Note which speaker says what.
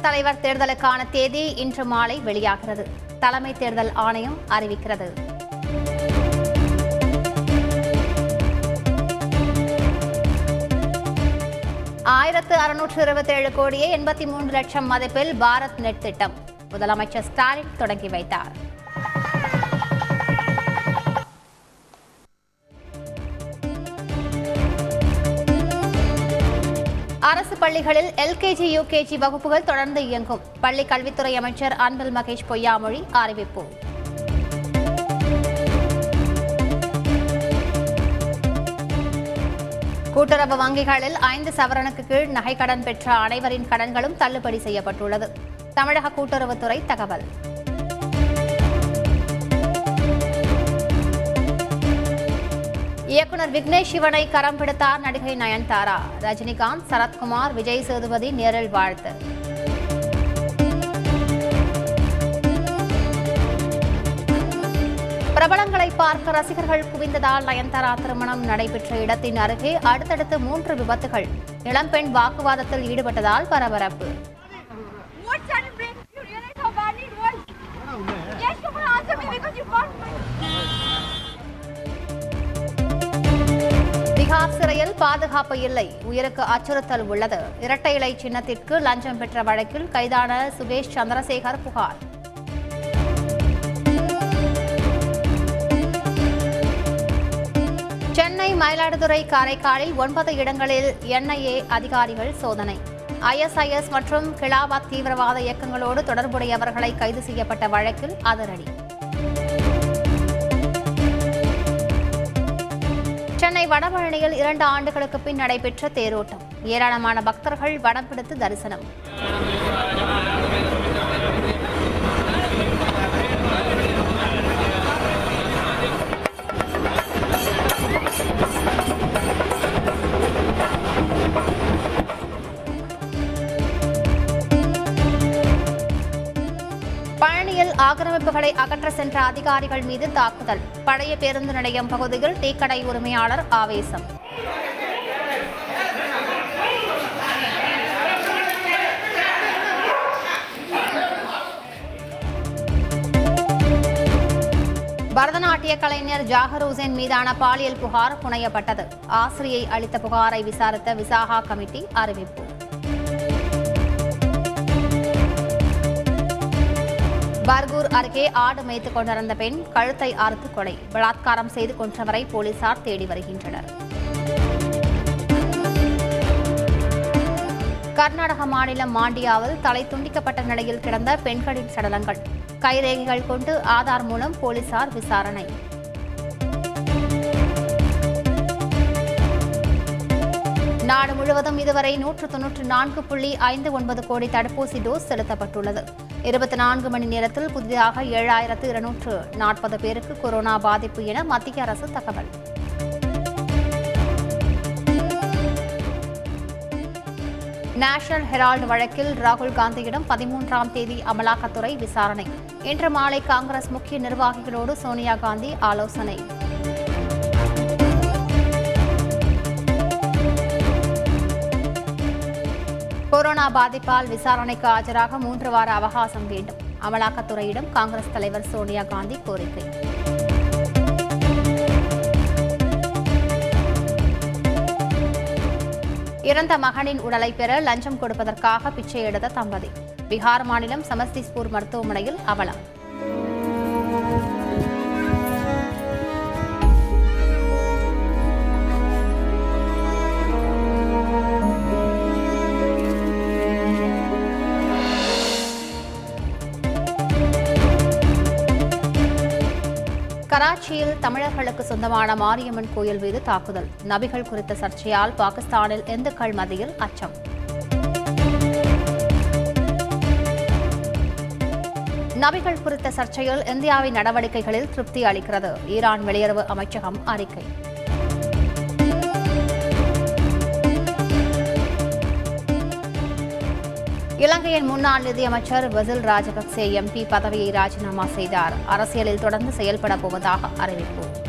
Speaker 1: குடியரசுத் தலைவர் தேர்தலுக்கான தேதி இன்று மாலை வெளியாகிறது. தலைமை தேர்தல் ஆணையம் அறிவிக்கிறது. ஆயிரத்து அறுநூற்று இருபத்தேழு கோடியே எண்பத்தி மூன்று லட்சம் மதிப்பில் பாரத் நெட் திட்டம். முதலமைச்சர் ஸ்டாலின் தொடங்கி வைத்தார். அரசு பள்ளிகளில் எல்கேஜி யூகேஜி வகுப்புகள் தொடர்ந்து இயங்கும். பள்ளி கல்வித்துறை அமைச்சர் அன்பில் மகேஷ் பொய்யாமொழி அறிவிப்பு. கூட்டுறவு வங்கிகளில் ஐந்து சவரனுக்கு கீழ் நகைக்கடன் பெற்ற அனைவரின் கடன்களும் தள்ளுபடி செய்யப்பட்டுள்ளது. தமிழக கூட்டுறவுத்துறை தகவல். இயக்குனர் விக்னேஷ் சிவனை கரம் பிடித்தார் நடிகை நயன்தாரா ரஜினிகாந்த் சரத்குமார் விஜய் சேதுபதி நேரில் வாழ்த்து பிரபலங்களை பார்க்க ரசிகர்கள் குவிந்ததால் நயன்தாரா திருமணம் நடைபெற்ற இடத்தின் அருகே அடுத்தடுத்து மூன்று விபத்துகள் இளம்பெண் வாக்குவாதத்தில் ஈடுபட்டதால் பரபரப்பு
Speaker 2: Yes, you answer me because you
Speaker 1: Tihar சிறையில் பாதுகாப்பு இல்லை. உயிருக்கு அச்சுறுத்தல் உள்ளது. இரட்டை இலை சின்னத்திற்கு லஞ்சம் பெற்ற வழக்கில் கைதான சுகேஷ் சந்திரசேகர் புகார். சென்னை மயிலாடுதுறை காரைக்காலில் ஒன்பது இடங்களில் என்ஐஏ அதிகாரிகள் சோதனை. ஐஎஸ்ஐஎஸ் மற்றும் கிலாபாத் தீவிரவாத இயக்கங்களோடு தொடர்புடையவர்களை கைது செய்யப்பட்ட வழக்கில் அதிரடி. சென்னை வடபழனியில் இரண்டு ஆண்டுகளுக்கு பின் நடைபெற்ற தேரோட்டம். ஏராளமான பக்தர்கள் வடம் பிடித்து தரிசனம். ஆக்கிரமிப்புகளை அகற்ற சென்ற அதிகாரிகள் மீது தாக்குதல். பழைய பேருந்து நிலையம் பகுதியில் டீக்கடை உரிமையாளர் ஆவேசம். பரதநாட்டிய கலைஞர் ஜாகர் ஹுசேன் மீதான பாலியல் புகார் புனையப்பட்டது. ஆசிரியை அளித்த புகாரை விசாரித்த விசாகா கமிட்டி அறிவிப்பு. பர்கூர் அருகே ஆடு மேய்த்துக் கொண்டிருந்த பெண் கழுத்தை அறுத்து கொலை. பலாத்காரம் செய்து கொன்றவரை போலீசார் தேடி வருகின்றனர். கர்நாடக மாநிலம் மாண்டியாவில் தலை துண்டிக்கப்பட்ட நிலையில் கிடந்த பெண்களின் சடலங்கள். கைரேகைகள் கொண்டு ஆதார் மூலம் போலீசார் விசாரணை. நாடு முழுவதும் இதுவரை நூற்று தொன்னூற்று நான்கு புள்ளி ஐந்து ஒன்பது கோடி தடுப்பூசி டோஸ் செலுத்தப்பட்டுள்ளது. இருபத்தி நான்கு மணி நேரத்தில் புதிதாக ஏழாயிரத்து இருநூற்று நாற்பது பேருக்கு கொரோனா பாதிப்பு என மத்திய அரசு தகவல். நேஷனல் ஹெரால்டு வழக்கில் ராகுல் காந்தியிடம் பதிமூன்றாம் தேதி அமலாக்கத்துறை விசாரணை. இன்று மாலை காங்கிரஸ் முக்கிய நிர்வாகிகளோடு சோனியா காந்தி ஆலோசனை. கொரோனா பாதிப்பால் விசாரணைக்கு ஆஜராக மூன்று வார அவகாசம் வேண்டும். அமலாக்கத்துறையிடம் காங்கிரஸ் தலைவர் சோனியா காந்தி கோரிக்கை. இறந்த மகனின் உடலை பெற லஞ்சம் கொடுப்பதற்காக பிச்சை எடுத்த தம்பதி. பீகார் மாநிலம் சமஸ்திஸ்பூர் மருத்துவமனையில் அவலம். கராச்சியில் தமிழர்களுக்கு சொந்தமான மாரியம்மன் கோயில் மீது தாக்குதல். நபிகள் குறித்த சர்ச்சையால் பாகிஸ்தானில் இந்துக்கள் மத்தியில் அச்சம். நபிகள் குறித்த சர்ச்சையில் இந்தியாவின் நடவடிக்கைகளில் திருப்தி அளிக்கிறது. ஈரான் வெளியுறவு அமைச்சகம் அறிக்கை. இலங்கையின் முன்னாள் நிதியமைச்சர் வசில் ராஜபக்சே எம்பி பதவியை ராஜினாமா செய்தார். அரசியலில் தொடர்ந்து செயல்பட போவதாக அறிவிப்பு.